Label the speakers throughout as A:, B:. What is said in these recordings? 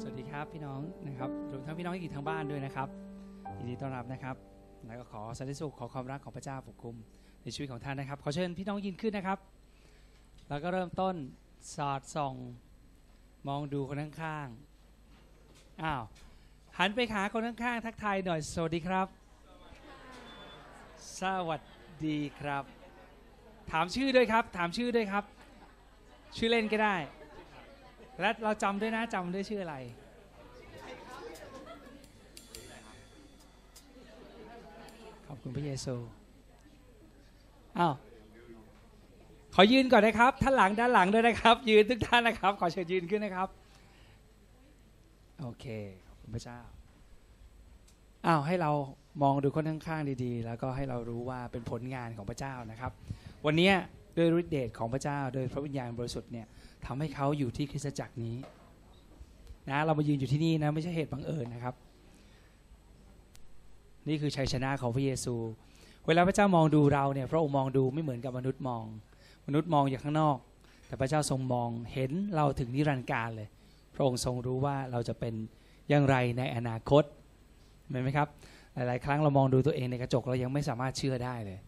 A: สวัสดีครับพี่น้องนะครับรวมทั้งพี่น้องที่อยู่ทางบ้านด้วยนะครับยินดีต้อนรับนะครับแล้วก็ขอสันติสุขขอความรักของพระเจ้าปกคลุมในชีวิตของท่านนะครับ ขอเชิญพี่น้องยืนขึ้นนะครับ แล้วก็เริ่มต้นสอดส่อง มองดูคนข้างๆอ้าวหันไปหาคนข้างๆทักทายหน่อยสวัสดีครับ สวัสดีครับ ถามชื่อด้วยครับ ถามชื่อด้วยครับ ชื่อเล่นก็ได้ และเราจำด้วยนะจำด้วยชื่ออะไรขอบคุณพระเยซูอ้าวขอยืนก่อนนะครับท่านหลังด้านหลังด้วยนะครับ ยืนทุกท่านนะครับ ขอเชิญยืนขึ้นนะครับ โอเคขอบคุณพระเจ้าอ้าวให้เรามองดูคนข้างๆดีๆ แล้วก็ให้เรารู้ว่าเป็นผลงานของพระเจ้านะครับ วันนี้ด้วยฤทธิเดชของพระเจ้า โดยพระวิญญาณบริสุทธิ์เนี่ย ทำให้เขาอยู่ที่คริสตจักรนี้นะเรามายืนอยู่ที่นี่นะไม่ใช่เหตุบังเอิญนะครับ นี่คือชัยชนะของพระเยซู เวลาพระเจ้ามองดูเราเนี่ยพระองค์มองดูไม่เหมือนกับมนุษย์มอง มนุษย์มองอยู่ข้างนอก แต่พระเจ้าทรงมองเห็นเราถึงนิรันดร์การเลย พระองค์ทรงรู้ว่าเราจะเป็นอย่างไรในอนาคตเห็นไหมครับ หลาย ๆ ครั้งเรามองดูตัวเองในกระจกเรายังไม่สามารถเชื่อได้เลย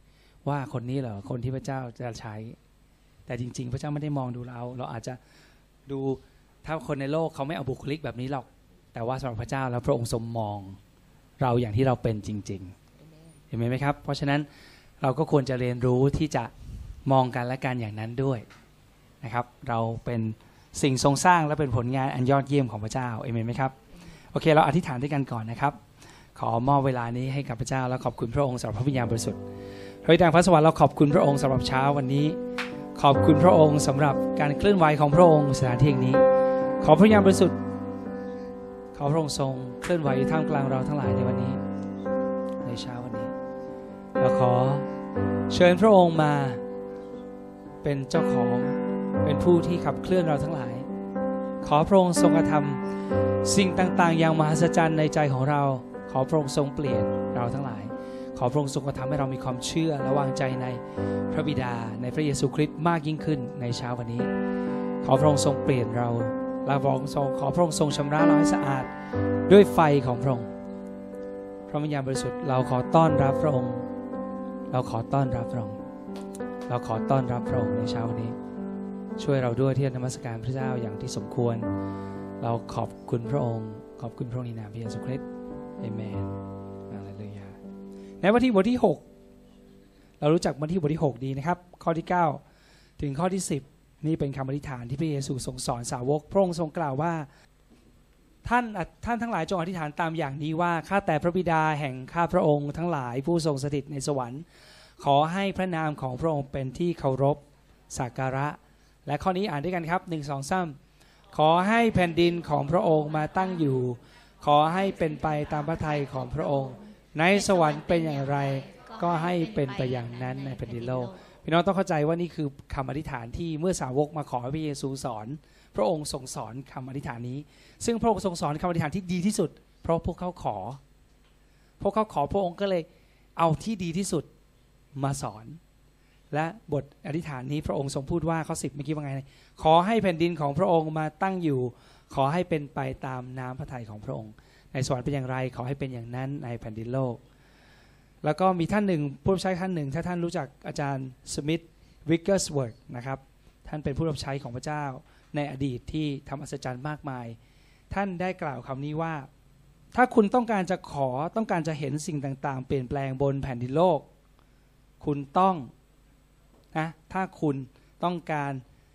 A: ว่าคนนี้เหรอคนที่พระเจ้าจะใช้ แต่จริง ๆ พระเจ้าไม่ได้มองดูเรา เราอาจจะดูถ้าคนในโลกเขาไม่เอาบุคลิกแบบนี้หรอก แต่ว่าสำหรับพระเจ้าแล้วพระองค์ทรงมองเราอย่างที่เราเป็นจริง ๆ เห็นไหมครับ เพราะฉะนั้นเราก็ควรจะเรียนรู้ที่จะมองกันและกันอย่างนั้นด้วยนะครับ เราเป็นสิ่งทรงสร้างและเป็นผลงานอันยอดเยี่ยมของพระเจ้าเอเมนไหมครับโอเค เราอธิษฐานด้วยกันก่อนนะครับ ขอมอบเวลานี้ให้กับพระเจ้า และขอบคุณพระองค์สำหรับพระวิญญาณบริสุทธิ์พระบิดาณพระสวรรค์เราขอบคุณพระองค์สำหรับเช้าวันนี้ ขอบคุณพระองค์สำหรับการเคลื่อนไหวของพระองค์สถานที่แห่งนี้ ขอพระวิญญาณบริสุทธิ์ขอพระองค์ทรงเคลื่อนไหวท่ามกลางเราทั้งหลายในวันนี้ ในเช้าวันนี้เราขอเชิญพระองค์มาเป็นเจ้าของเป็นผู้ที่ขับเคลื่อนเราทั้งหลาย ขอพระองค์ทรงกระทำสิ่งต่างๆ อย่างมหัศจรรย์ในใจของเรา ขอพระองค์ทรงเปลี่ยนเราทั้งหลาย ขอพระองค์ทรงกระทำให้เรามีความเชื่อและวางใจในพระบิดาในพระเยซูคริสต์มากยิ่งขึ้นในเช้าวันนี้ ขอพระองค์ทรงเปลี่ยนเราและพระองค์ทรงขอพระองค์ทรงชำระเราให้สะอาดด้วยไฟของพระองค์พระวิญญาณบริสุทธิ์เราขอต้อนรับพระองค์ เราขอต้อนรับพระองค์ เราขอต้อนรับพระองค์ในเช้าวันนี้ ช่วยเราด้วยที่นมัสการพระเจ้าอย่างที่สมควร เราขอบคุณพระองค์ ขอบคุณพระองค์ในนามพระเยซูคริสต์เอเมน ในวันที่บทที่ 6 เรารู้จักวันที่บทที่ 6 ดีนะครับ ข้อที่ 9 ถึงข้อที่ 10 นี่เป็นคำอธิษฐานที่พระเยซูทรงสอนสาวก พระองค์ทรงกล่าวว่าท่านท่านทั้งหลายจงอธิษฐานตามอย่างนี้ว่าข้าแต่พระบิดาแห่งข้าพระองค์ทั้งหลายผู้ทรงสถิตในสวรรค์ ขอให้พระนามของพระองค์เป็นที่เคารพสักการะ และข้อนี้อ่านด้วยกันครับหนึ่งสองสามขอให้แผ่นดินของพระองค์มาตั้งอยู่ ขอให้เป็นไปตามพระทัยของพระองค์ ในสวรรค์เป็นอย่างไร ก็ให้เป็นไปอย่างนั้นในแผ่นดินโลกพี่น้องต้องเข้าใจว่านี่คือคำอธิษฐานที่เมื่อสาวกมาขอให้พระเยซูสอน พระองค์ทรงสอนคำอธิษฐานนี้ ซึ่งพระองค์ทรงสอนคำอธิษฐานที่ดีที่สุด เพราะพวกเขาขอ พวกเขาขอพระองค์ก็เลยเอาที่ดีที่สุดมาสอน และบทอธิษฐานนี้พระองค์ทรงพูดว่าข้อสิบเมื่อกี้ว่าไง ขอให้แผ่นดินของพระองค์มาตั้งอยู่ ขอให้เป็นไปตามน้ำพระทัยของพระองค์ ในสวรรค์เป็นอย่างไร ขอให้เป็นอย่างนั้นในแผ่นดินโลก แล้วก็มีท่านหนึ่งผู้รับใช้ท่านหนึ่ง ถ้าท่านรู้จักอาจารย์ Smith Wigglesworth นะครับท่านเป็นผู้รับใช้ของพระเจ้าในอดีตที่ทำอัศจรรย์มากมาย ท่านได้กล่าวคำนี้ว่า ถ้าคุณต้องการจะขอต้องการจะเห็นสิ่งต่างๆ เปลี่ยนแปลงบนแผ่นดินโลก คุณต้องนะถ้าคุณต้องการ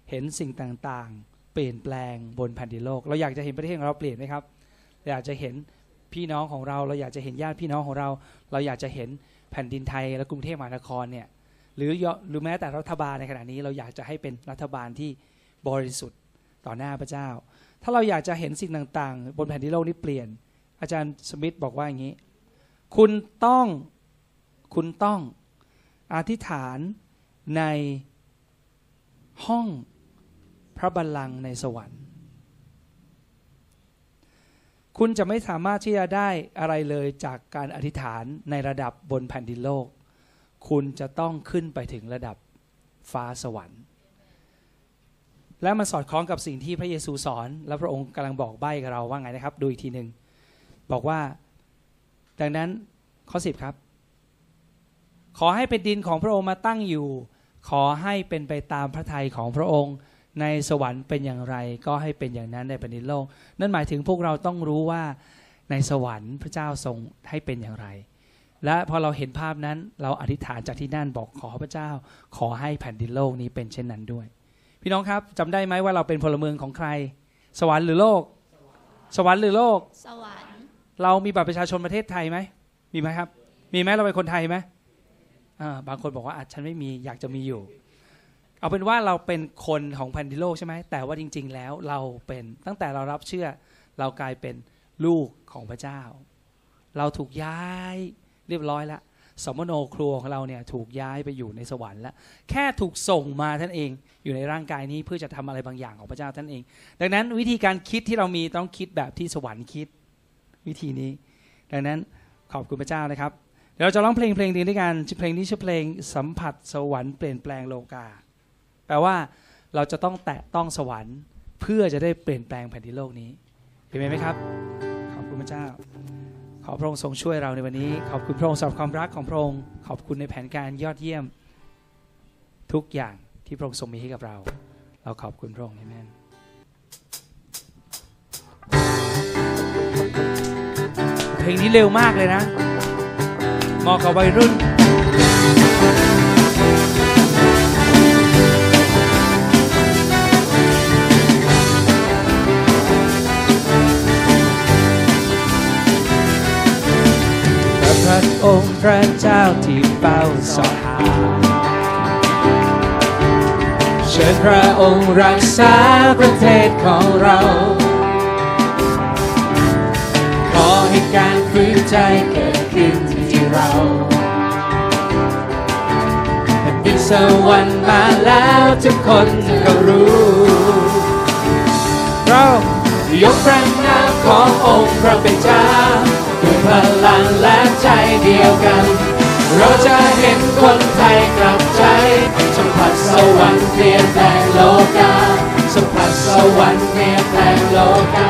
A: เห็นสิ่งต่างๆ เปลี่ยนแปลงบนแผ่นดินโลก เราอยากจะเห็นประเทศของเราเปลี่ยนไหมครับ อยากจะเห็นพี่น้องของเรา เราอยากจะเห็นญาติพี่น้องของเรา เราอยากจะเห็นแผ่นดินไทยและกรุงเทพมหานครเนี่ยหรือหรือแม้แต่รัฐบาลในขณะนี้ เราอยากจะให้เป็นรัฐบาลที่บริสุทธิ์ต่อหน้าพระเจ้า ถ้าเราอยากจะเห็นสิ่งต่างๆ บนแผ่นดินโลกนี้เปลี่ยน อาจารย์สมิธบอกว่าอย่างนี้ คุณต้องคุณต้องอธิษฐานในห้องพระบัลลังก์ในสวรรค์ คุณจะไม่สามารถที่จะได้อะไรเลยจากการอธิษฐานในระดับบนแผ่นดินโลก คุณจะต้องขึ้นไปถึงระดับฟ้าสวรรค์
B: และมันสอดคล้องกับสิ่งที่พระเยซูสอน และพระองค์กำลังบอกใบ้กับเราว่าไงนะครับ ดูอีกทีหนึ่งบอกว่า ดังนั้นข้อสิบครับ ขอให้เป็นดินของพระองค์มาตั้งอยู่ ขอให้เป็นไปตามพระทัยของพระองค์ ในสวรรค์เป็นอย่างไรก็ให้เป็นอย่างนั้นในแผ่นดินโลก นั่นหมายถึงพวกเราต้องรู้ว่าในสวรรค์พระเจ้าทรงให้เป็นอย่างไร และพอเราเห็นภาพนั้นเราอธิษฐานจากที่นั่นบอกขอพระเจ้า ขอให้แผ่นดินโลกนี้เป็นเช่นนั้นด้วย พี่น้องครับจำได้ไหมว่าเราเป็นพลเมืองของใคร สวรรค์หรือโลก สวรรค์หรือโลก
A: สวรรค์
B: เรามีบัตรประชาชนประเทศไทยไหมมีไหมครับ มีไหมเราเป็นคนไทยไหมอ่าบางคนบอกว่าอะฉันไม่มีอยากจะมีอยู่ เอาเป็นว่าเราเป็นคนของแผ่นดินโลกใช่ไหมแต่ว่าจริง ๆ แล้วเราเป็นตั้งแต่เรารับเชื่อเรากลายเป็นลูกของพระเจ้า เราถูกย้ายเรียบร้อยแล้วสมโนครัวของเราเนี่ยถูกย้ายไปอยู่ในสวรรค์แล้วแค่ถูกส่งมาท่านเองอยู่ในร่างกายนี้เพื่อจะทำอะไรบางอย่างของพระเจ้าท่านเอง ดังนั้นวิธีการคิดที่เรามีต้องคิดแบบที่สวรรค์คิดวิธีนี้ ดังนั้นขอบคุณพระเจ้านะครับเดี๋ยวเราจะร้องเพลงเพลงนึงด้วยกันเพลงนี้ชื่อเพลงสัมผัสสวรรค์เปลี่ยนแปลงโลกา แปลว่าเราจะต้องแตะต้องสวรรค์เพื่อจะได้เปลี่ยนแปลงแผ่นดินโลกนี้เป็นไหมครับ ขอบคุณพระเจ้า ขอพระองค์ทรงช่วยเราในวันนี้ ขอบคุณพระองค์สำหรับความรักของพระองค์ ขอบคุณในแผนการยอดเยี่ยม ทุกอย่างที่พระองค์ทรงมีให้กับเรา เราขอบคุณพระองค์เอเมนเพลงนี้เร็วมากเลยนะเหมาะกับวัยรุ่น ระองค์พระเจ้าที่เฝ้าสอหาเชิญพระองค์รักษาประเทศของเรา ขอให้การฟื้นใจเกิดขึ้นที่เราแผ่นดินสวรรค์มาแล้วทุกคนก็รู้ เรายกพระนามขององค์พระเป็นเจ้า พลังและใจเดียวกัน เราจะเห็นคนไทยกลับใจสัมผัสสวรรค์เปลี่ยนแปลงโลกาสัมผัสสวรรค์เปลี่ยนแปลงโลกา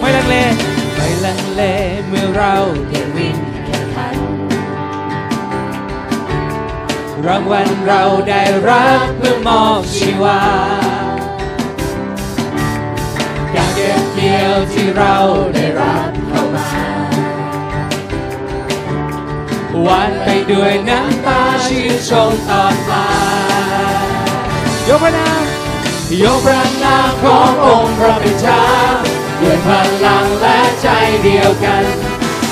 B: ไม่ลังเลไม่ลังเลเมื่อเราได้วิ่งแข่งขันรางวัลเราได้รับเพื่อมอบชีวา ยวที่เราได้รับเข้ามาหวานไปด้วยน้ำตาชื่นชมตอนปลายยกพระนามยกพระนามขององค์พระเป็นเจ้าด้วยพลังและใจเดียวกัน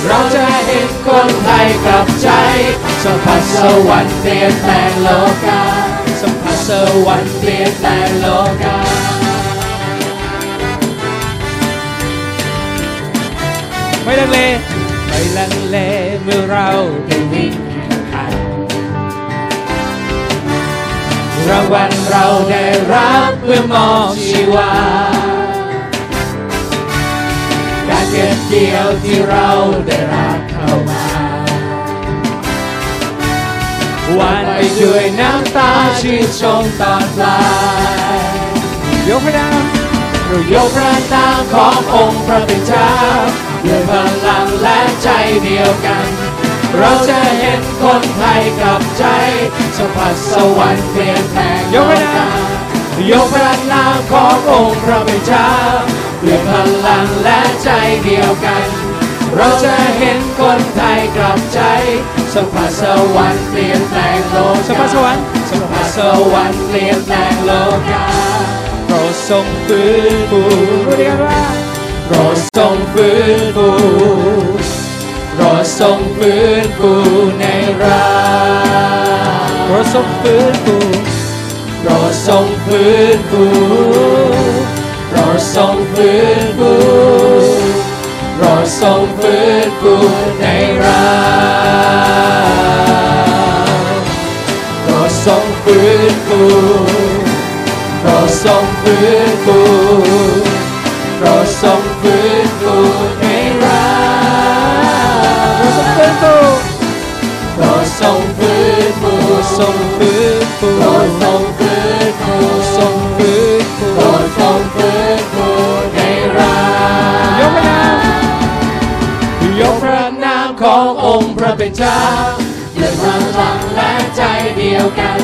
B: เราจะเห็นคนไทยกลับใจสัมผัสสวรรค์เปลี่ยนแปลงโลกาสัมผัสสวรรค์เปลี่ยนแปลงโลกา ไม่ลังเลไม่ลังเลเมื่อเราได้วิ่งแข่งขันรางวัลเราได้รับเพื่อมอบชีวา การเก็บเกี่ยวที่เราได้รับเข้ามาวานไปด้วยน้ำตาชื่นชมตอนปลายยกพระนามเรายกพระนามขององค์พระเป็นเจ้า ด้วยพลังและใจเดียวกัน เราจะเห็นคนไทยกลับใจสัมผัสสวรรค์เปลี่ยนแปลงยกพระนามยกพระนามขององค์พระเป็นเจ้าด้วยพลังและใจเดียวกัน เราจะเห็นคนไทยกลับใจสัมผัสสวรรค์เปลี่ยนแปลงโลกสัมผัสสวรรค์สัมผัสสวรรค์เปลี่ยนแปลงโลกาโปรดทรงฟื้นฟูพูดกันว่า โปรดทรงฟื้นฟูโปรดทรงฟื้นฟูในเราโปรดทรงฟื้นฟูโปรดทรง ฟื้นฟูในเราทรงฟื้นฟูโปรดทรงฟื้นฟูทรงฟื้นฟูโปรดทรงฟื้นฟูทรงฟื้นฟูโปรดทรงฟื้นฟูในเรายกพระนามยกพระนามขององค์พระเป็นเจ้าด้วยพลังและใจเดียวกัน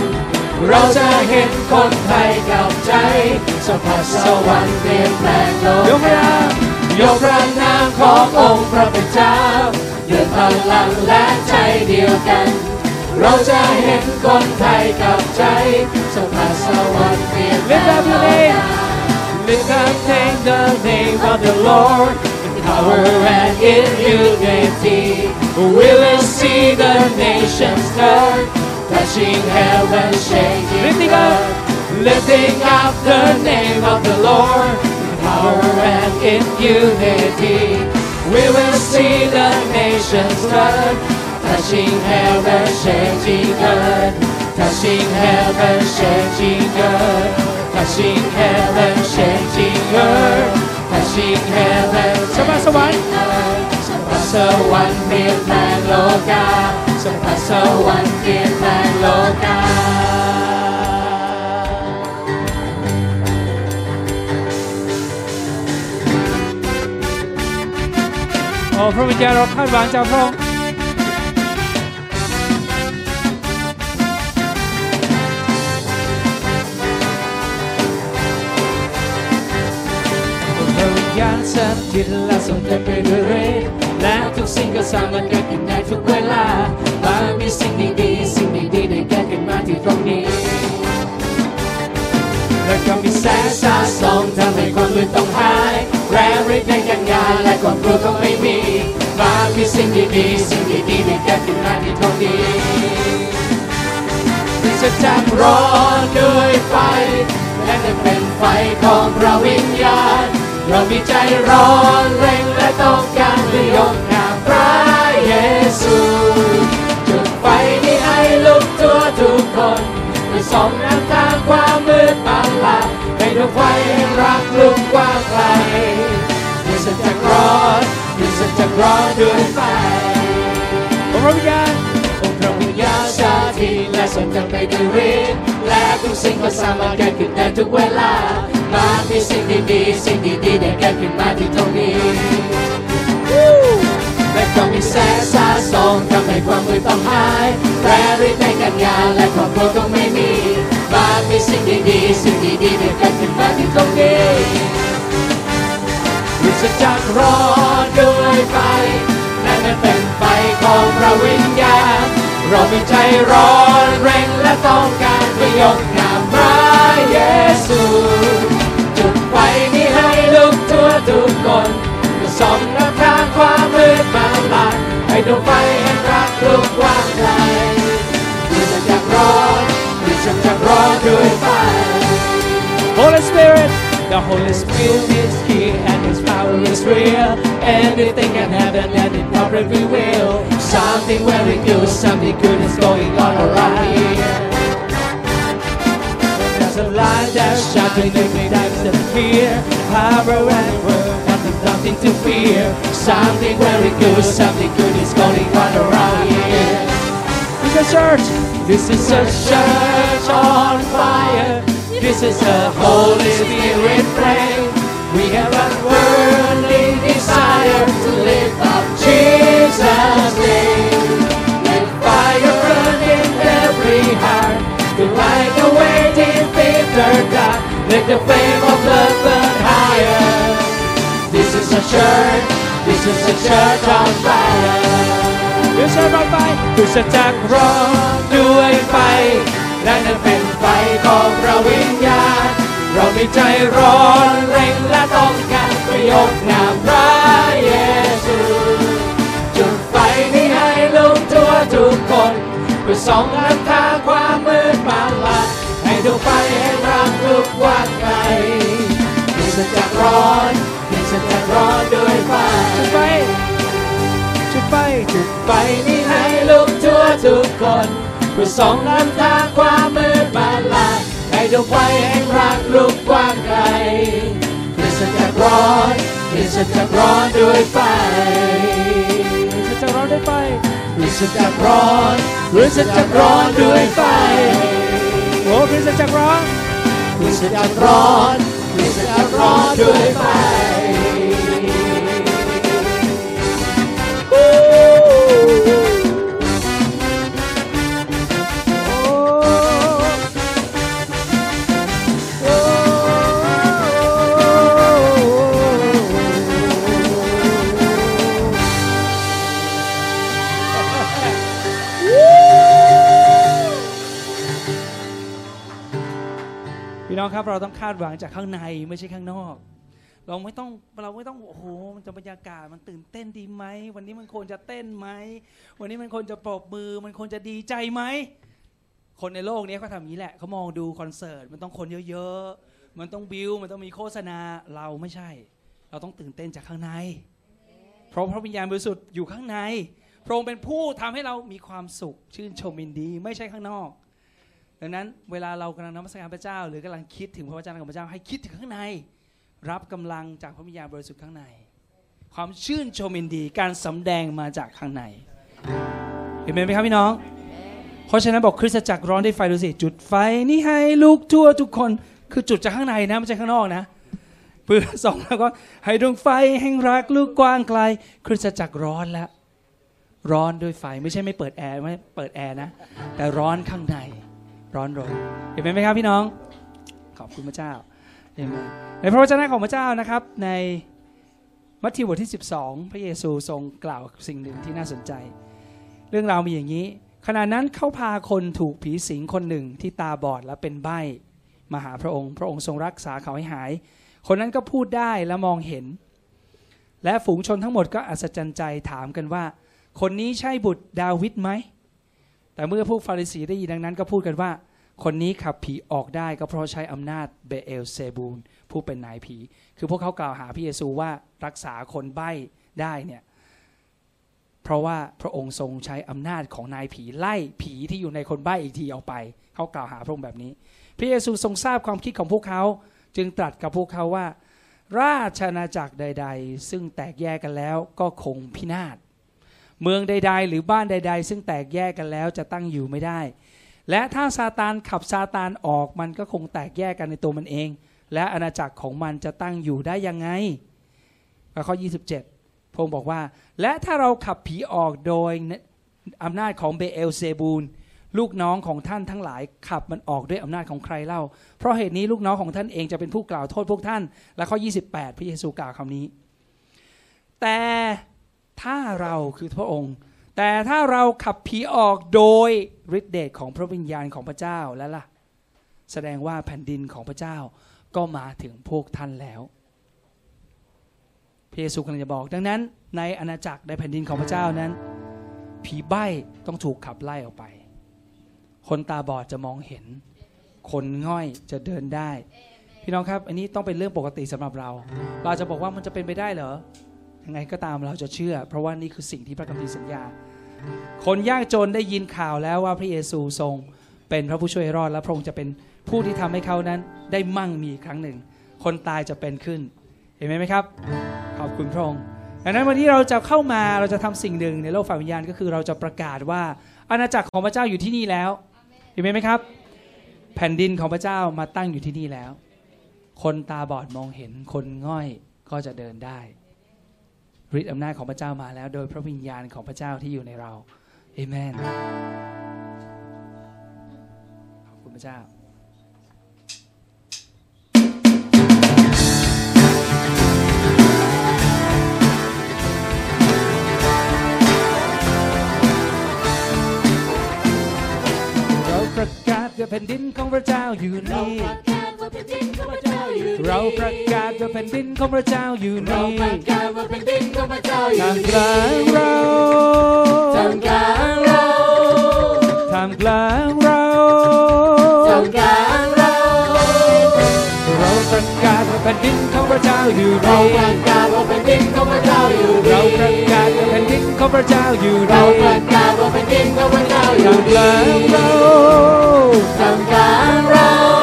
B: เราจะเห็นคนไทยกับ จสัมผัสสวรรค์เปลี่ยนแปลงโลก
A: ยกระ
B: ยกระนามขององค์พระเป็นเจ้าเด้วยพลังและใจเดียวกัน เราจะเห็นคนไทยกับใจสัมผัสสวรรค์เปลี่ยนแปลงโลก Lift up the name of the Lord in power and in unity we will see the nations turn touching heaven shaking earth Lifting up the name of the Lord in power and in unity. We will see the nations turn, touching heaven, shaking earth. Touching heaven, shaking earth. Touching heaven, shaking earth. Touching heaven,
A: สวรรค์สวรรค์
B: สัมผัสสวรรค์เปลี่ยนแปลงโลกาสัมผัสสวรรค์เปลี่ยนแปลงโลกา
A: พระวิญญาณเราคาดหวังจากพระองค์พระวิญญาณสถิตและทรงเต็มไปด้วยฤทธิ์และทุกสิ่งก็สามารถเกิดขึ้นได้ทุกเวลามามีสิ่งดีๆสิ่งดีๆได้เกิดขึ้นมาที่ตรงนี้
B: และก็มีแสงสาส่องทำให้ความมืดต้องหาย แรงฤทธิ์ในการงานและความกลัวก็ไม่มี มามีสิ่งดีๆสิ่งดีๆได้เกิดขึ้นมาที่ตรงนี้จะจักร้อนด้วยไฟ และจะเป็นไฟของพระวิญญาณ เรามีใจร้อนเร่งและต้องการเพื่อยกนามพระเยซูจุดไฟนี้ให้ลุกทั่วทุกคนเพื่อส่องนำทา ให้ดวงไฟรักลุกกว้างไกลดิฉันจะร้อนดิฉันจะร้อนด้วยไฟ
A: องค์พระวิญญาณ
B: องค์พระวิญญาณชาติและสนใจไปด้วยฤทธิ์และทุกสิ่งก็สามารถเกิดขึ้นได้ทุกเวลามามีสิ่งดีๆสิ่งดีๆได้เกิดขึ้นมาที่ตรงนี้และต้องมีแสงสาสองทำให้ความมืดต้องหายแปรฤทธิ์ในการงาและความกลัวก็ไม่มี มามีสิ่งดีๆสิ่งดีๆได้เกิดขึ้นมาที่ตรงนี้วิสจักรร้อนด้วยไฟและมันเป็นไฟของพระวิญญาณเรามีใจร้อนเร่งและต้องการไปยกนามพระเยซูจุดไฟนี้ให้ลุกทั่วทุกคนเพื่อส่องนำทางความมืดมาลายให้ดวงไฟแห่งรักลุกวางไกลดิฉันจะร้อนดิฉันจะร้อน have brought good fight.
A: Holy Spirit, the Holy Spirit is here and His power is real.
B: Anything can happen and it probably will. Something very good, something good is going on around here. There's a light that's shining every time that's here. Power and world, nothing, nothing to fear. Something very good, something good is going on around here.
A: In the church.
B: This is a church on fire. This is a Holy Spirit flame. We have a burning desire to lift up Jesus' name. Let fire burn in every heart. To light the way in bitter dark. Let the flame of love burn higher. This is a church. This is a church on fire.
A: คือเชิญมาไป
B: คือจะจักร้อนด้วยไฟ และนั่นเป็นไฟของพระวิญญาณ เรามีใจร้อนเร่งและต้องการประโยชน์นามพระเยซู จุดไฟนี้ให้ลุกทั่วทุกคนเพื่อส่องนำทาความมืดมาลายให้ดวงไฟให้รักลุกว้าไกลคือจะจักร้อนคือจะจักร้อนด้วยไฟ
A: จุดไฟจุดไฟ
B: นี้ให้ลุกทั่วทุกคน เพื่อส่องนำทางความมืดมาลาให้ดวงไฟแห่งรักลุกกว้างไกลคริสตจักรร้อนคริสตจักรร้อนด้วยไฟ
A: จะจะร้อนด้วยไฟ
B: คริสตจักรร้อนคริสตจักรร้อนด้วยไฟ
A: โอ้คริสตจักรร้อน
B: คริสตจักรร้อนคริสตจักรร้อนด้วยไฟ
A: องครับเราต้องคาดหวังจากข้างในไม่ใช่ข้างนอก เราไม่ต้องเราไม่ต้องโอ้โหมันจะบรรยากาศมันตื่นเต้นดีไหมวันนี้มันควรจะเต้นไหมวันนี้มันควรจะปรบมือ มันควรจะดีใจไหมคนในโลกนี้เขาทำอย่างนี้แหละเขามองดูคอนเสิร์ตมันต้องคนเยอะๆมันต้องบิวมันต้องมีโฆษณาเราไม่ใช่ เราต้องตื่นเต้นจากข้างใน เพราะพระวิญญาณบริสุทธิ์อยู่ข้างในพระองค์เป็นผู้ทำให้เรามีความสุข ชื่นชมยินดี ไม่ใช่ข้างนอก ดังนั้นเวลาเรากำลังนมัสการพระเจ้า หรือกำลังคิดถึงพระวจนะของพระเจ้าให้คิดถึงข้างใน รับกำลังจากพระวิญญาณบริสุทธิ์ข้างใน ความชื่นชมยินดีการสำแดงมาจากข้างในเห็นไหมครับพี่น้อง เพราะฉะนั้นบอกคริสตจักรร้อนด้วยไฟดูสิจุดไฟนี่ให้ลูกทั่วทุกคนคือจุดจากข้างในนะไม่ใช่ข้างนอกนะเพื่อส่องแล้วก็ให้ดวงไฟแห่งรักลูกกว้างไกล คริสตจักรร้อนแล้วร้อนด้วยไฟไม่ใช่ไม่เปิดแอร์ไม่เปิดแอร์นะ แต่ร้อนข้างใน ร้อนรนเห็นไหมครับพี่น้อง ขอบคุณพระเจ้าเห็นไหมในพระวจนะของพระเจ้านะครับ ในมัทธิวบทที่ 12 พระเยซูทรงกล่าวสิ่งหนึ่งที่น่าสนใจ เรื่องราวมีอย่างนี้ ขณะนั้นเขาพาคนถูกผีสิงคนหนึ่งที่ตาบอดและเป็นใบ้มาหาพระองค์ พระองค์ทรงรักษาเขาให้หาย คนนั้นก็พูดได้และมองเห็น และฝูงชนทั้งหมดก็อัศจรรย์ใจถามกันว่า คนนี้ใช่บุตรดาวิดไหม แต่เมื่อพวกฟาริสีได้ยินดังนั้นก็พูดกันว่า คนนี้ขับผีออกได้ก็เพราะใช้อำนาจเบเอลเซบูลผู้เป็นนายผี คือพวกเขากล่าวหาพระเยซูว่ารักษาคนใบ้ได้เนี่ยเพราะว่าพระองค์ทรงใช้อำนาจของนายผีไล่ผีที่อยู่ในคนใบ้อีกทีออกไป เขากล่าวหาพระองค์แบบนี้ พระเยซูทรงทราบความคิดของพวกเขา จึงตรัสกับพวกเขาว่า ราชอาณาจักรใด ๆ ซึ่งแตกแยกกันแล้วก็คงพินาศ เมืองใด ๆ หรือบ้านใด ๆ ซึ่งแตกแยกกันแล้วจะตั้งอยู่ไม่ได้ และถ้าซาตานขับซาตานออกมันก็คงแตกแยกกันในตัวมันเอง และอาณาจักรของมันจะตั้งอยู่ได้ยังไงข้อ 27พระองค์บอกว่า และถ้าเราขับผีออกโดยอำนาจของเบเอลเซบูลลูกน้องของท่านทั้งหลายขับมันออกด้วยอำนาจของใครเล่า เพราะเหตุนี้ลูกน้องของท่านเองจะเป็นผู้กล่าวโทษพวกท่าน และข้อ 28 พระเยซูกล่าวคำนี้ แต่ ถ้าเราคือพระองค์ แต่ถ้าเราขับผีออกโดยฤทธิเดชของพระวิญญาณของพระเจ้าแล้วล่ะ แสดงว่าแผ่นดินของพระเจ้าก็มาถึงพวกท่านแล้วพระเยซูกำลังจะบอกดังนั้น ในอาณาจักรในแผ่นดินของพระเจ้านั้น ผีใบ้ต้องถูกขับไล่ออกไป คนตาบอดจะมองเห็น คนง่อยจะเดินได้ พี่น้องครับ อันนี้ต้องเป็นเรื่องปกติสำหรับเรา เราจะบอกว่ามันจะเป็นไปได้เหรอ ยังไงก็ตามเราจะเชื่อ เพราะว่านี่คือสิ่งที่พระคัมภีร์สัญญา คนยากจนได้ยินข่าวแล้วว่าพระเยซูทรงเป็นพระผู้ช่วยรอดและพระองค์จะเป็นผู้ที่ทำให้เขานั้นได้มั่งมีอีกครั้งหนึ่ง คนตายจะเป็นขึ้น เห็นไหมครับ ขอบคุณพระองค์ดังนั้นวันนี้เราจะเข้ามาเราจะทำสิ่งหนึ่งในโลกฝ่ายวิญญาณก็คือเราจะประกาศว่าอาณาจักรของพระเจ้าอยู่ที่นี่แล้วเห็นไหมครับ แผ่นดินของพระเจ้ามาตั้งอยู่ที่นี่แล้ว คนตาบอดมองเห็นคนง่อยก็จะเดินได้ ฤทธิ์อำนาจของพระเจ้ามาแล้ว โดยพระวิญญาณของพระเจ้าที่อยู่ในเราเอเมนขอบคุณพระเจ้าเราประกาศว่าแผ่นดินของพระ เจ้าอยู่นี่เราประกาศว่าแผ่นดินของพระเจ้าอยู่นี่ท่ามกลางเราท่ามกลางเราท่ามกลางเรา เราประกาศว่าแผ่นดินของพระเจ้าอยู่นี่เราประกาศว่าแผ่นดินของพระเจ้าอยู่นี่ท่ามกลางเราท่ามกลางเรา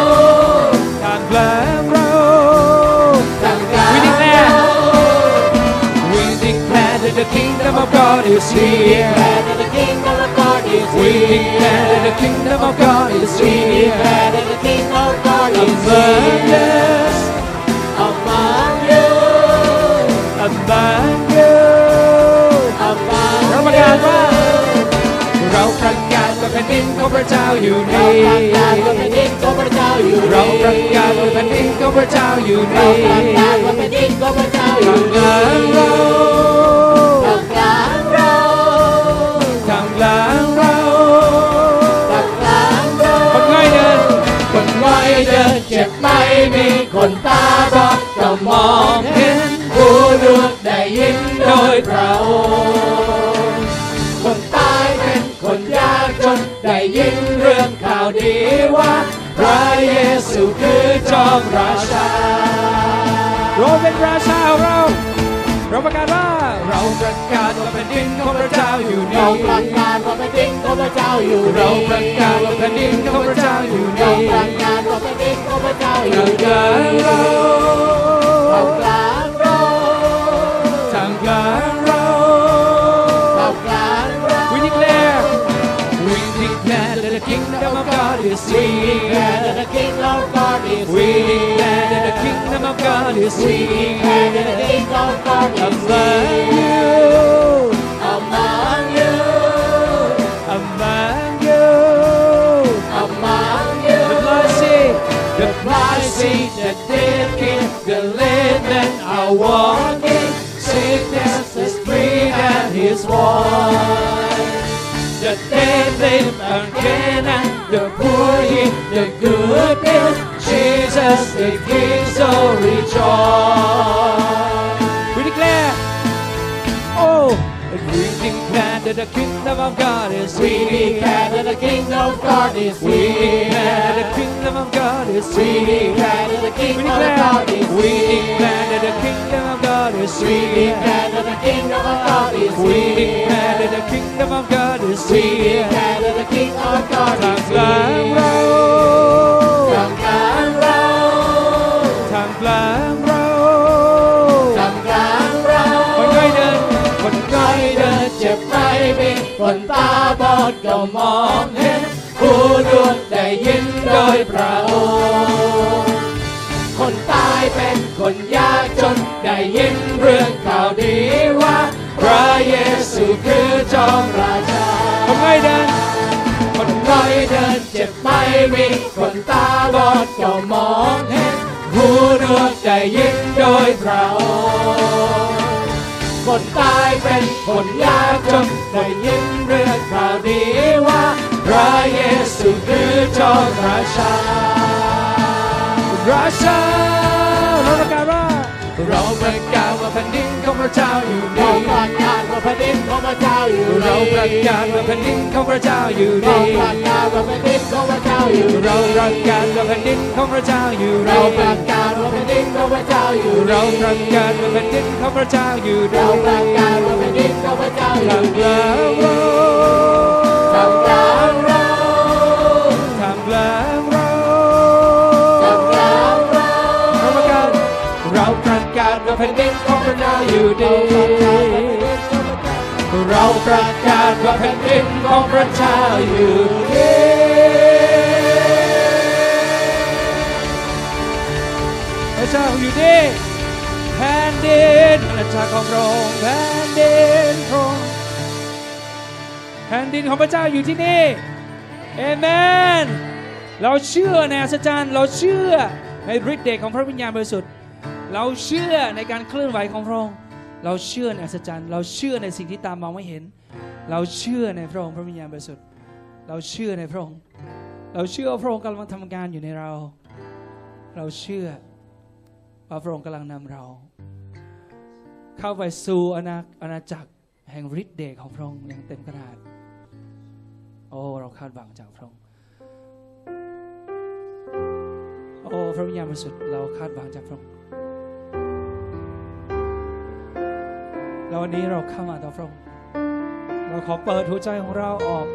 A: declare that the kingdom of God is here We declare that the kingdom of God is here Among us Among you เราประกาศว่าเราประกาศว่าแผ่นดินของพระเจ้าอยู่นี่เราประกาศว่าแผ่นดินของพระเจ้าอยู่นี่ทำกลางเราท
B: ไม่มีคนตาบอดก็มองเห็นหูหนวกได้ยินโดยพระองค์คนตายเป็นคนยากจนได้ยินเรื่องข่าวดีว่า พระเยซูคือจอมราชา
A: เราเป็นราชาของเราเราประกาศว่า
B: เราประกาศว่าแผ่นดินของพระเจ้าอยู่
C: เรา
B: นี่
C: ประกาศว่าแผ่นดินของพระเจ้าอยู่
B: เราประกาศว่าแผ่นดินของพระเจ้าอยู่
C: เรา
B: นี่
C: ประกาศว่าแผ่น
B: God is
C: We declare that the King of God is
B: We declare that the kingdom of God is
C: We declare
B: walking Sickness is free and his voice The dead live again and the poor hear the good news. Jesus the King so rejoice
A: declare
B: that the kingdom of God is
C: We
B: here
C: declare that the King of God is
B: We declare that the
C: here.
B: kingdom of God is
C: We
B: here
C: declare that the King
A: We
C: of
A: declare-
C: God is
B: We
C: here.
B: declare that the kingdom of God is
C: We
B: here.
C: declare that the kingdom of God is
B: We
C: here.
B: declare that the kingdom of God is
C: We
B: here.
C: declare that the King of God
B: ทาง
C: is
B: กล คน
C: ตาบอดก็มองเห็นผู้ดวงได้ยินโดยพระองค์คนตายเป็นคนยากจนได้ยินเรื่องข่าวดีว่า พระเยซูคือจอมราชา
A: คนง่เดิน
C: คนไข้เดินเจ็บไม่มีคนตาบอดก็มองเห็นหูหนวกได้ยินโดยพระองค์คนตายเป็นคนยากจนได้ยิน เยซูคือจอมราชา
A: ราชาเราประกาศว่า
B: เราประกาศว่าแผ่นดินของพระเจ้าอยู่
C: เรา
B: นี่
C: ประกาศว่าแผ่นดินของพระเจ้าอยู่
B: เราประกาศว่าแผ่นดินของพระเจ้าอยู่
C: เรา
B: นี่
C: ประกาศว่าแผ่นดินของพระเจ้าอยู่
B: เราประกาศว่าแผ่นดินของพระเจ้าอยู่
C: เรา
B: นี่
C: ประกาศว่าแผ่นดินของพระเจ้าอยู่
B: เราประกาศว่าแผ่นดินของพระเจ้าอยู่
C: เราประกาศว่าแผ่นดินของพระเจ้าอ
B: ทา
C: ยู่
B: ง กาศว่าแผ่นดินของพระเจ้าอยู่ดี เราประกาศว่าแผ่นดินของพระเจ้าอยู่ดี
A: พระเจ้าอยู่นี่แผ่นดินอาณาจักรของพระองค์แผ่นดินพระองค์แผ่นดินของพระเจ้าอยู่ที่นี่เอเมนเราเชื่อในอัศจรรย์เราเชื่อในฤทธิ์เดชของพระวิญญาณบริสุทธิ์ เราเชื่อในการเคลื่อนไหวของพระองค์ เราเชื่อในอัศจรรย์ เราเชื่อในสิ่งที่ตามมองไม่เห็น เราเชื่อในพระองค์พระวิญญาณบริสุทธิ์ เราเชื่อในพระองค์ เราเชื่อว่าพระองค์กำลังทำงานอยู่ในเรา เราเชื่อว่าพระองค์กำลังนำเรา เข้าไปสู่อาณาอาณาจักรแห่งฤทธิ์เดชของพระองค์อย่างเต็มกระดาษ โอ้ เราคาดหวังจากพระองค์ โอ้ พระวิญญาณบริสุทธิ์เราคาดหวังจากพระองค์ แล้ววันนี้เราเข้ามาต่อพระองค์เราขอเปิดหัวใจของเราออก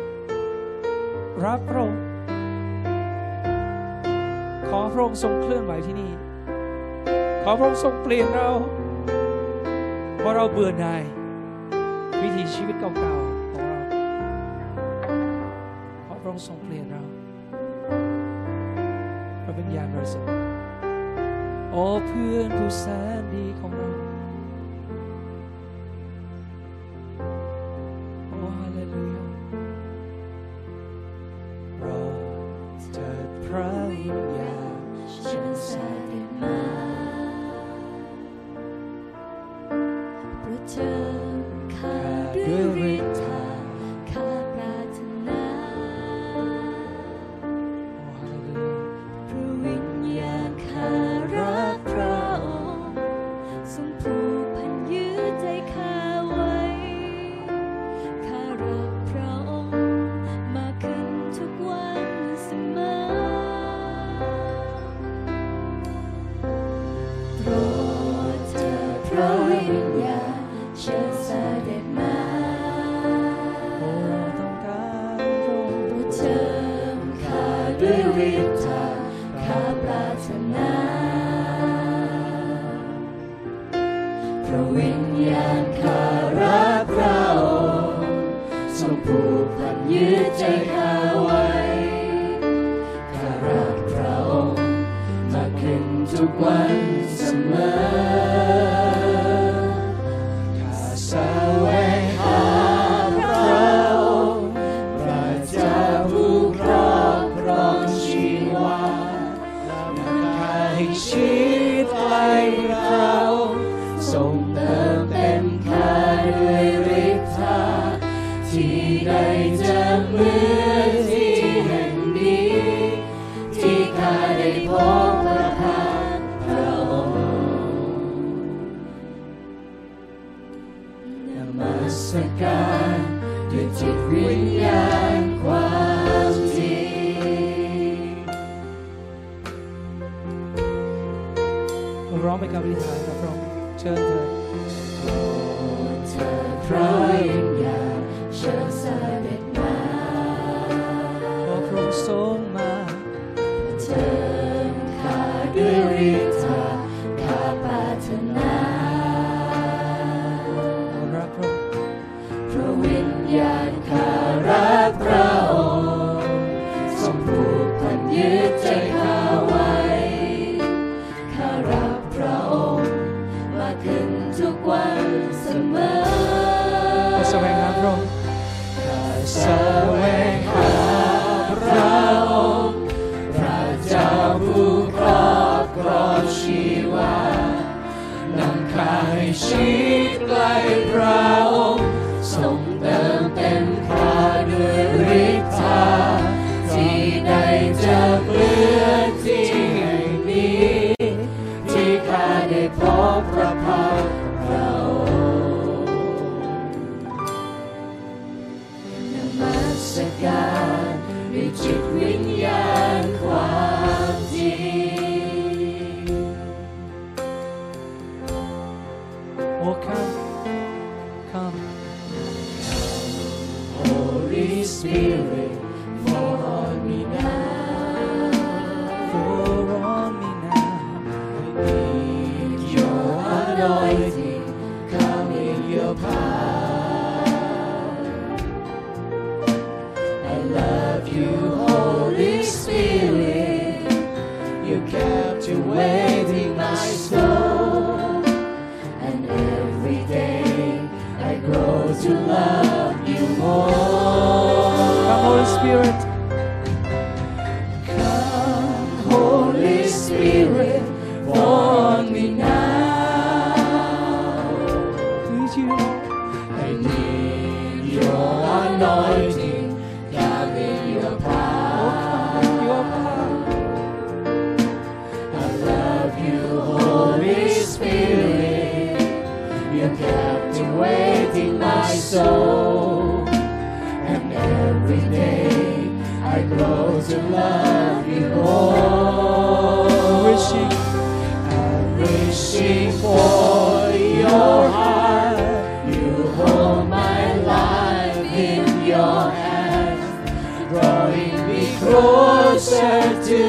A: รับพระองค์ขอพระองค์ทรงเคลื่อนไหวที่นี่ ขอพระองค์ทรงเปลี่ยนเราเพราะเราเบื่อหน่ายวิถีชีวิตเก่าๆของเราขอพระองค์ทรงเปลี่ยนเราพระวิญญาณบริสุทธิ์โอ้เพื่อนผู้แสนดีของ
B: to bless and bless.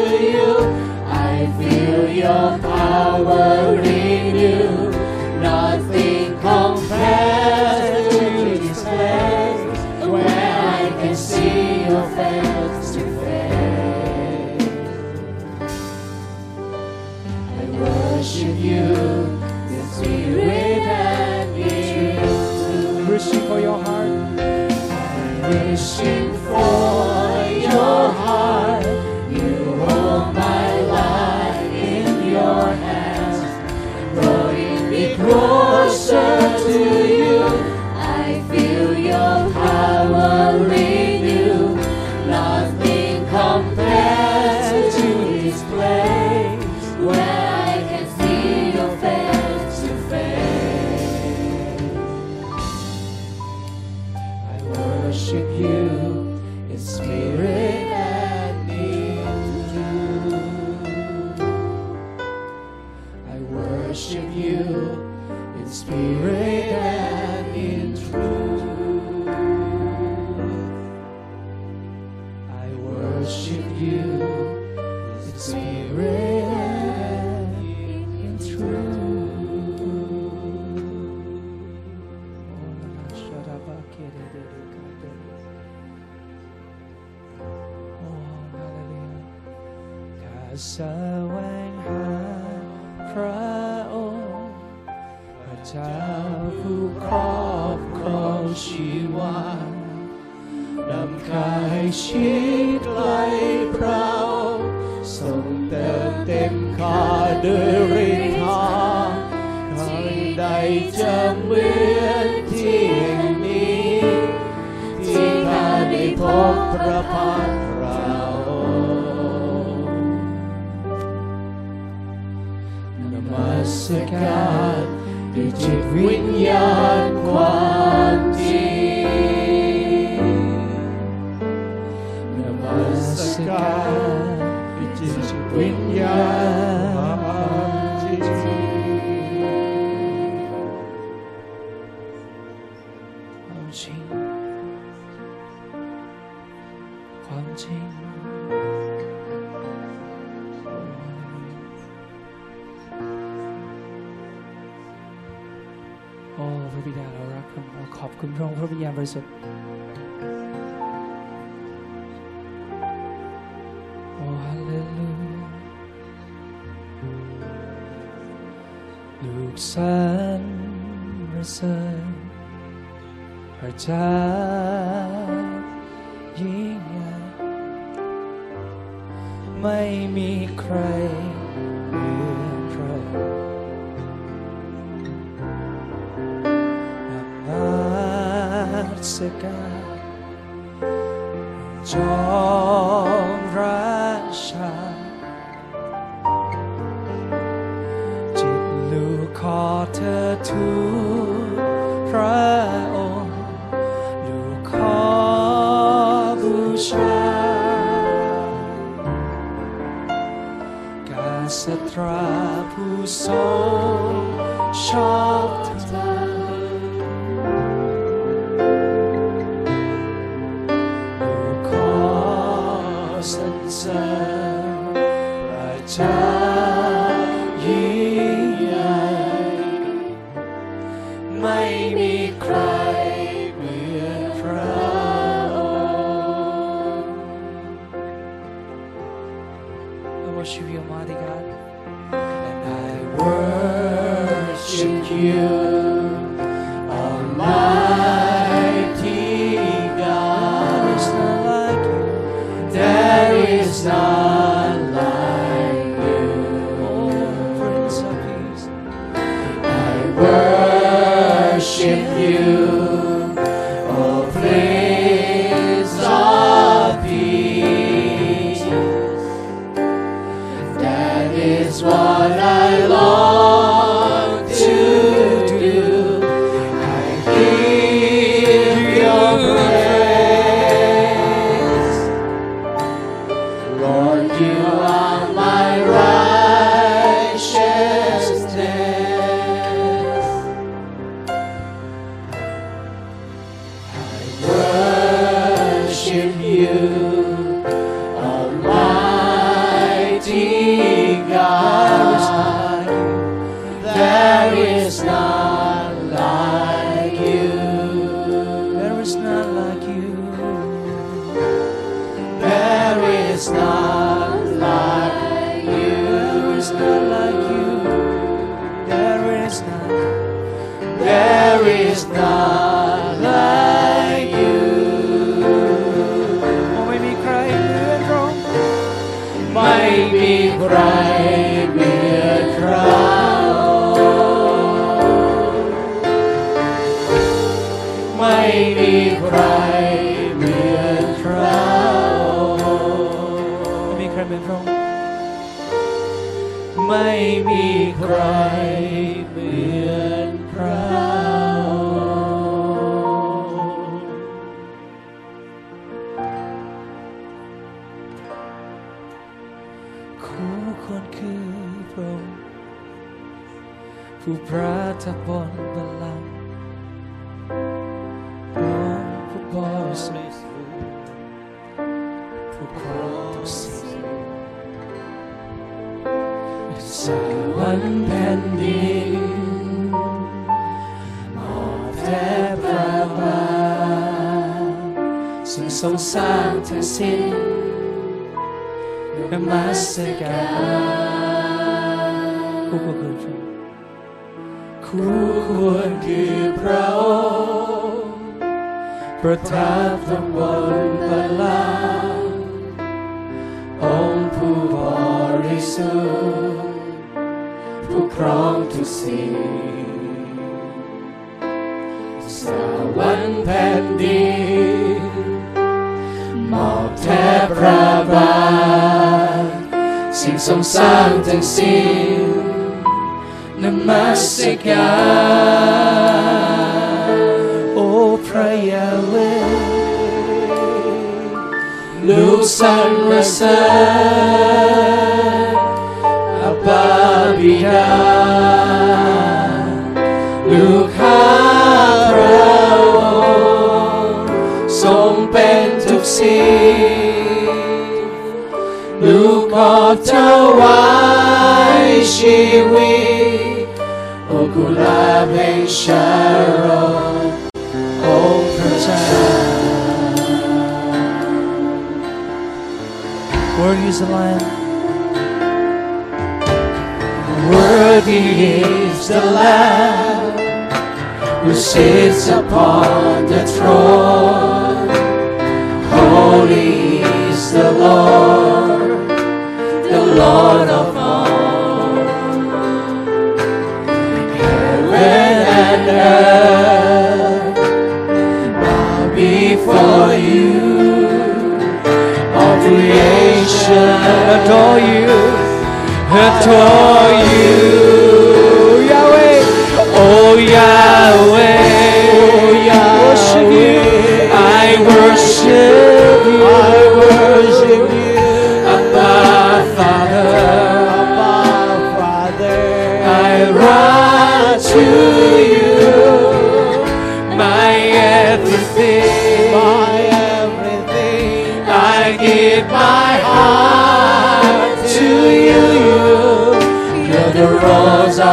B: I feel your power renew. Nothing
A: comes. adorate 他，當代將เห
D: มือนที่แห่งนี้ ที่ข้าได้พบพระพักพระองค์นมัสการด้วยจิตวิญญาณความจริงนมัสการด้วยจิตวิญญาณ
A: very soon. Oh, hallelujah. Lúc sáng ra sân Hãy cha ยิ่งใหญ่ไม่มีใคร การจอมราชา จิตลูกขอเธอทูลพระองค์ ลูกขอบูชา กาสตราผู้ทรงชอบเธ
E: อ
A: is thine. ครู
E: ค
A: วรคือพระองค์ประทับตรงบนบัลลังก์องค์ผู้บริสุทธิ์ผู้ครองทุกสิ่งสวรรค์แผ่นดินมอบแท้พระบาทสิ่งทรงสร้างทั้งสิ้น มัสการโอ้พระยาเวลูกสรรเสริญอับาบิดาลูกข้าพระองค์ทรงเป็นทุกสิ่งลูกขอถวายชีวิต โอกุลาเบงชารอนองค์พระเจ้า
E: Worthy is the Lamb
A: Worthy is the Lamb who sits upon the throne. Holy is the Lord, the Lord of joy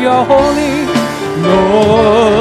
A: you
E: are holy
A: Lord,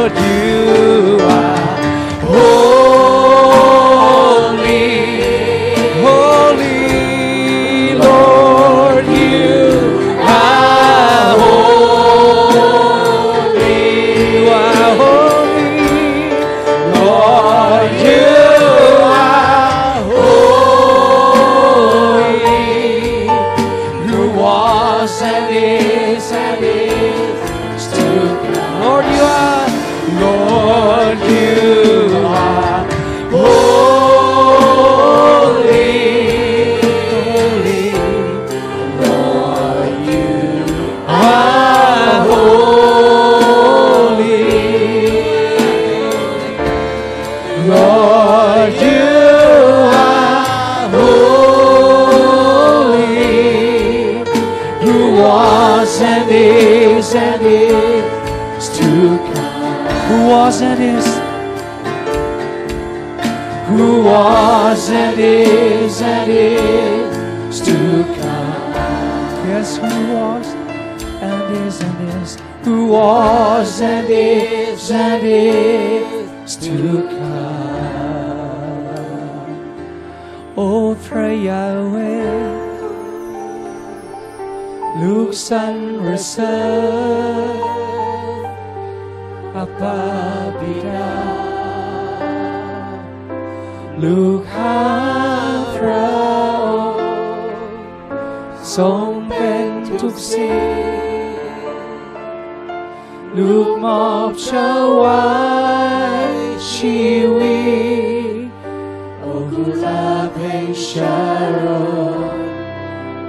A: and is and is to come. who was and is
E: who was and is
A: and is to come.
E: yes who was and is and is
A: Who was and is and is to come.
E: Oh pray Yahweh
A: ลูกสรรเสริญ
C: Apa Bida ลูกหาพระองค์ทรงเป็นทุกสิ่ง ลูกมอบเชวายชีวิตโอ้กุลาเพงชาร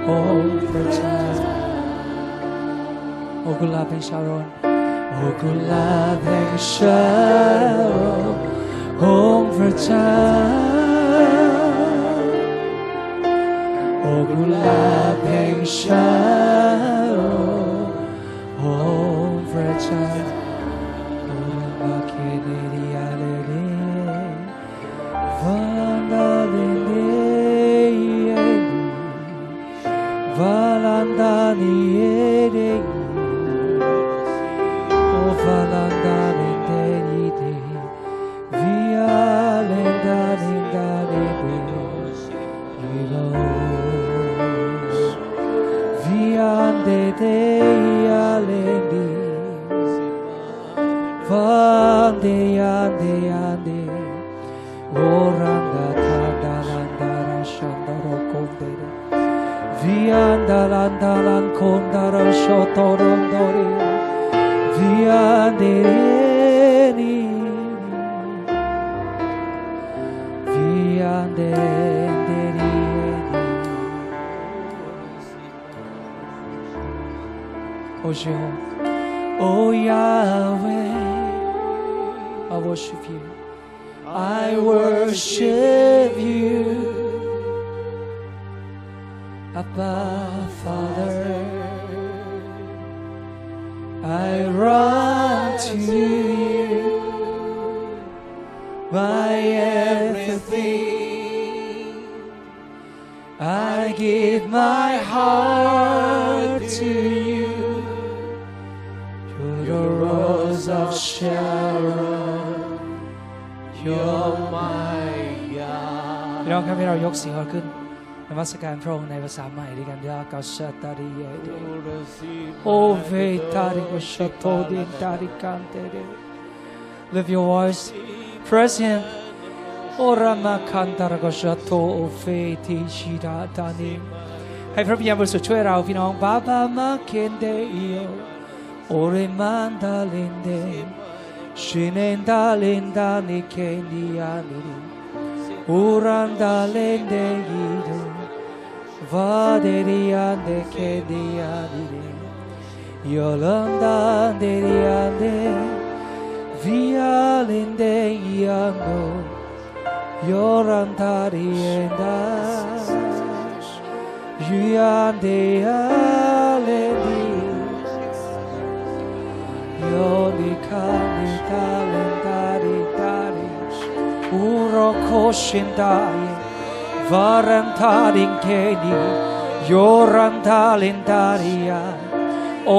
C: องค์พระเจ้า โอ้กุลาเพงชารอนโอ้กุ ลา Jehovah, oh Yahweh, I worship you. I worship you, Abba Father. I run to you, my everything. I give my heart to you.
A: องครับให้เรายกเสียงขึ้นนมัสการพระองค์ในภาษาใหม่ด้วยกันยากาชตาริเยเดโอเวตาริกชโตดินตาริกันเตเด Lift your voice Praise Him โอรามาคันตารกชโตโอเฟติชิดาตานิให้พระวิญญาบริสุทธิ์ช่วยเราพี่น้องบาบามาเคนเดอิโอโอเรมันดาเลนเดชินเนนดาเลนดานิเคนดิอานิ urandalende gido vaderiande kediadire yolanda deriande vialende iando yorantarienda Juande alendi Yonika rokoshindaye varantalingeni yorantalindaria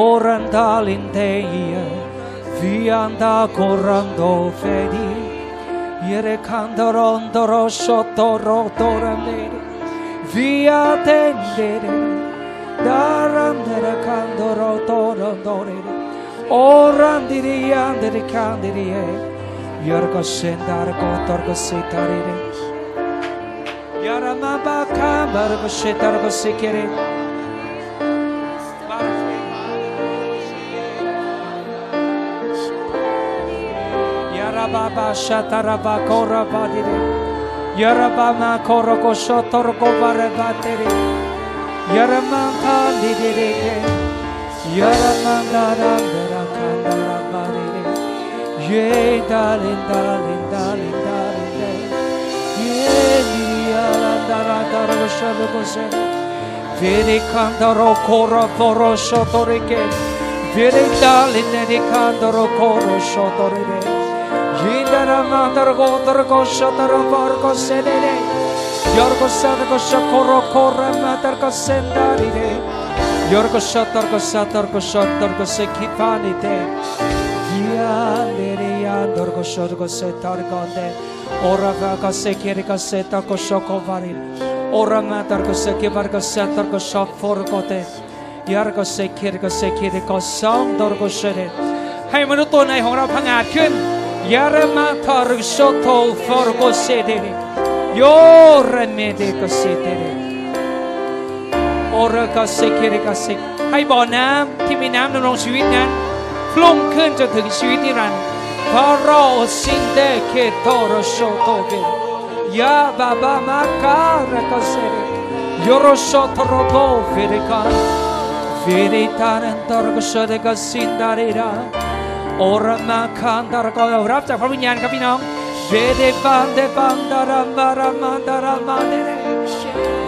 A: orantalindeia vianda korando fedi yere candorondo rosoto rotorandere via tendere darandere candorotorandore orandiria andere candirie Yorgo Shendar Gotor Gositari Yaramaba Kamar Goshitar Gosikiri Yarababa Shataraba Korabadiri Yarabama Koroko Shotorko Varabatiri Yaramampa Lidirike Yaramamdara Mera yeah, darling, darling, darling, darling, darling. Yeah, Vieni cantaro coro foro sotorike Vieni darling neni cantaro coro sotorike Yindara mandar gotar ko sotar var ko senene Yorgo sada ko shakoro kore matar ko sendarine Yorgo sotar ko satar ko sotar ko sekipanite Yandere yandor shor ko se targonde ora va ka se kiri ka se ta ko shoko varin ora matar ko se kibar ko se tar ko shop for ko te yar ko se kiri ko se kiri ko sam dor ko shere ให้มนุษย์ตัวในของเราพังอาจขึ้นยาระมาทารุโชโตฟอร์โกเซเดโยเรเมเดโกเซเดโอเรกาเซเคเรกาเซให้บ่อน้ำที่มีน้ำดำรงชีวิตนั้น พรุ่งขึ้นจนถึงชีวิตนิรันดร์พระรอสิ่งเดเคโตโรโชโตเบยาบาบามาการะกเซเรยโรโชโตโรโตเฟเรกาเฟเรตานันตรกชเดกัสินดาริราโอรามาคันตารกอยรับจากพระวิญญาณครับพี่น้องเฟเดฟันเดฟันดารามารามาดารามาเดเร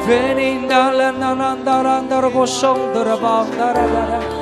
A: เฟนินดาลานันดารันดารกชงดารบันดารา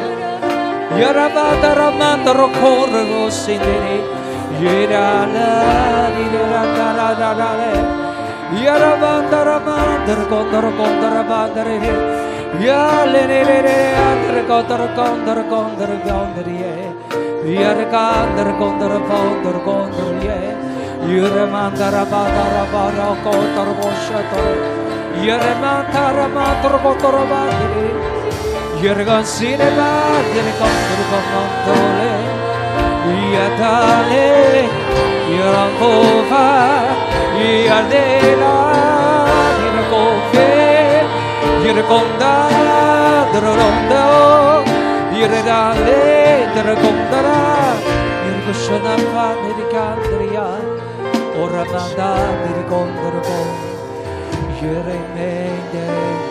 A: Yarabata ramata rokorgo sindere. Yerana direra karadare. Yarabata ramata rokondoro kondoro bandare. Yalenere andre kondoro kondoro kondoro kondoro ye. Yarkandar kondoro kondoro kondoro ye. Yeremanda rabata rabata kondoro boshato. Yeremanda ramata rokondoro bandare. Yorgon sine bat deneko buruko montole Iatale Yoran kofa Iardela Yorko fe Yorkon da Dororon da Yorerale Dorokon dara Yorkoshona fa dedikandria Orra manda dedikon dorokon Yoremende Yoremende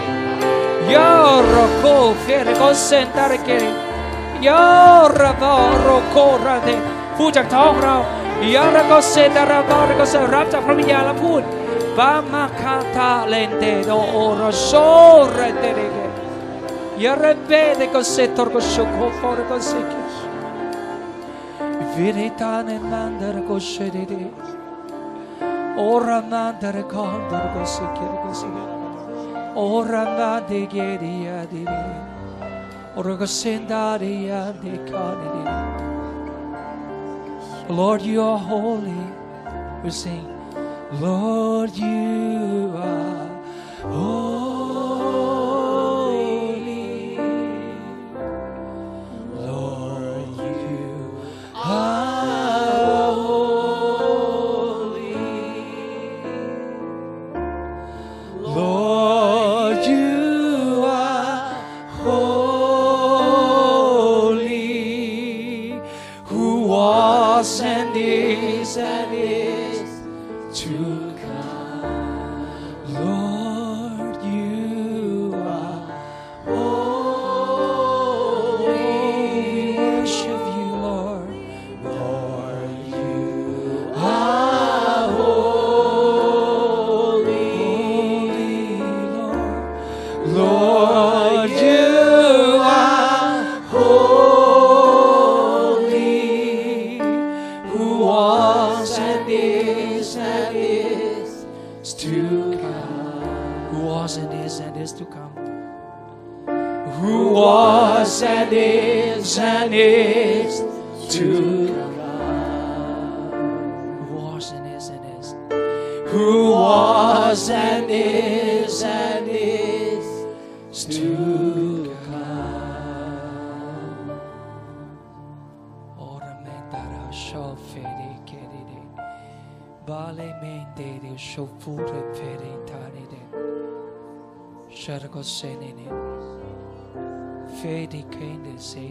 A: Yorro co fiere consentare che Yorro vorro corrate fuggia tongra Yorro consentare vorro cosa rapta famiglia la pur. Vama canta lente do oro sorre terege Yorro vede cos'è torgo sciocco fuori cos'è che Verità nel mandare cos'è di Ora mandare condor cos'è che cos'è oranga de geria oranga sendaria de Lord you are holy. We sing Lord you are holy.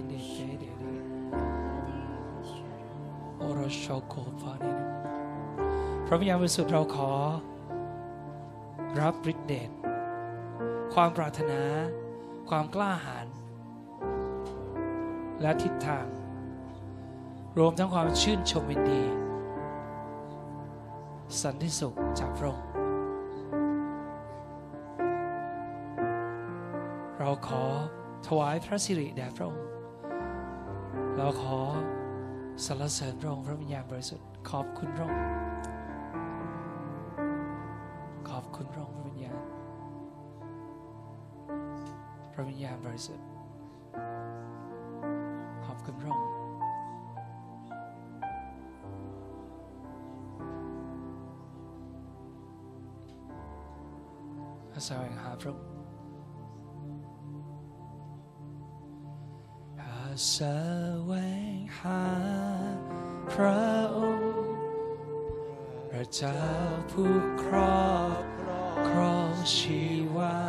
A: Fede kende sene fede. โรโชโกฟานิพระวิญญาณบริสุทธิ์เราขอ รับฤทธิเดชความปรารถนา ความกล้าหาญและทิศทาง รวมทั้งความชื่นชมยินดี สันติสุขจากพระองค์เราขอถวายพระสิริแด่พระองค์ เราขอสรรเสริญพระองค์พระวิญญาณบริสุทธิ์ขอบคุณพระองค์ขอบคุณพระองค์พระวิญญาณพระวิญญาณบริสุทธิ์ขอบคุณพระองค์แสวงหาพระองค์ แสวงหาพระองค์พระเจ้าผู้ครอบครองชีวา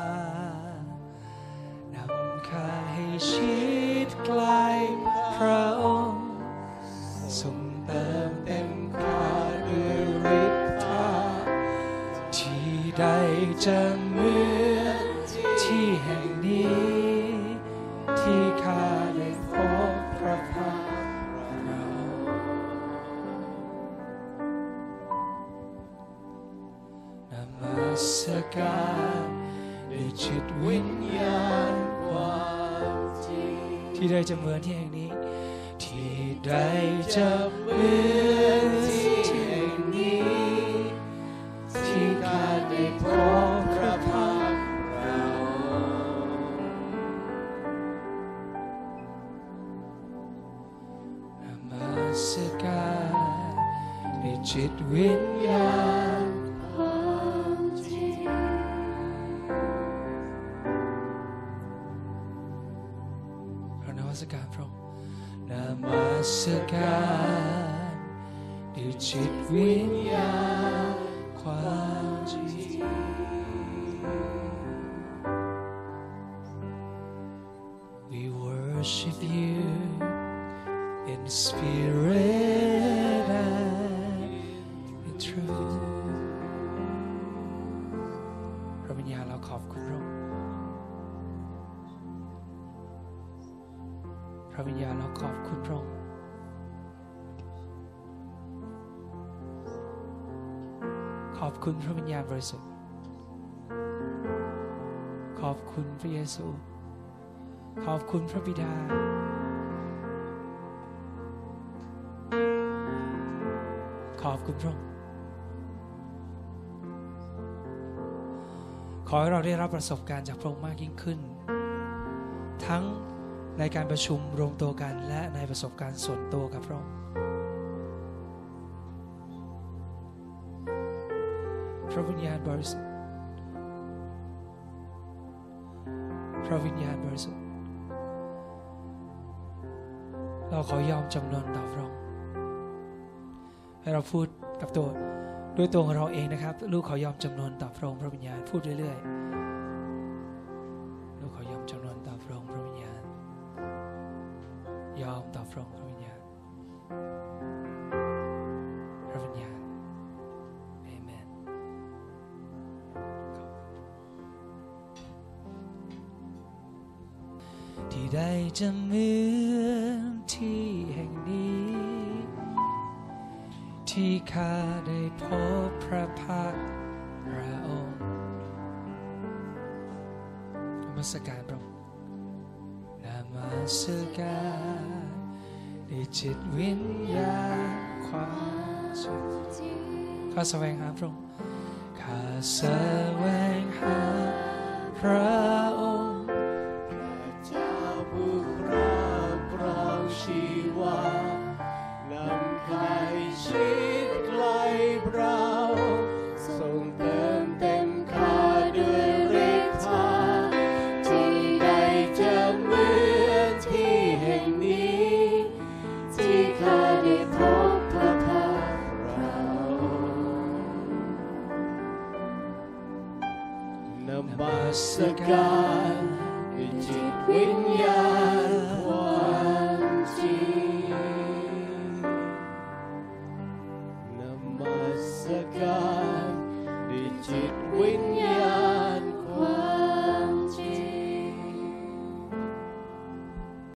A: เหมือนที่แห่งนี้ ที่ใดจะเหมือนที่แห่งนี้ ที่ข้าได้พบพระพักตร์เรานมัสการในจิตวิญ ซู ขอบคุณพระบิดา ขอบคุณพระองค์ขอให้เราได้รับประสบการณ์จากพระองค์มากยิ่งขึ้น ทั้งในการประชุมรวมตัวกันและในประสบการณ์ส่วนตัวกับพระองค์พระวิญญาณบริสุทธิ์ ระวิญญาณบริสุทธิ์ เราขอยอมจำนนต่อพระองค์ให้เราพูดกับตัวด้วยตัวของเราเองนะครับ ลูกขอยอมจำนนต่อพระองค์พระวิญญาณพูดเรื่อย ๆ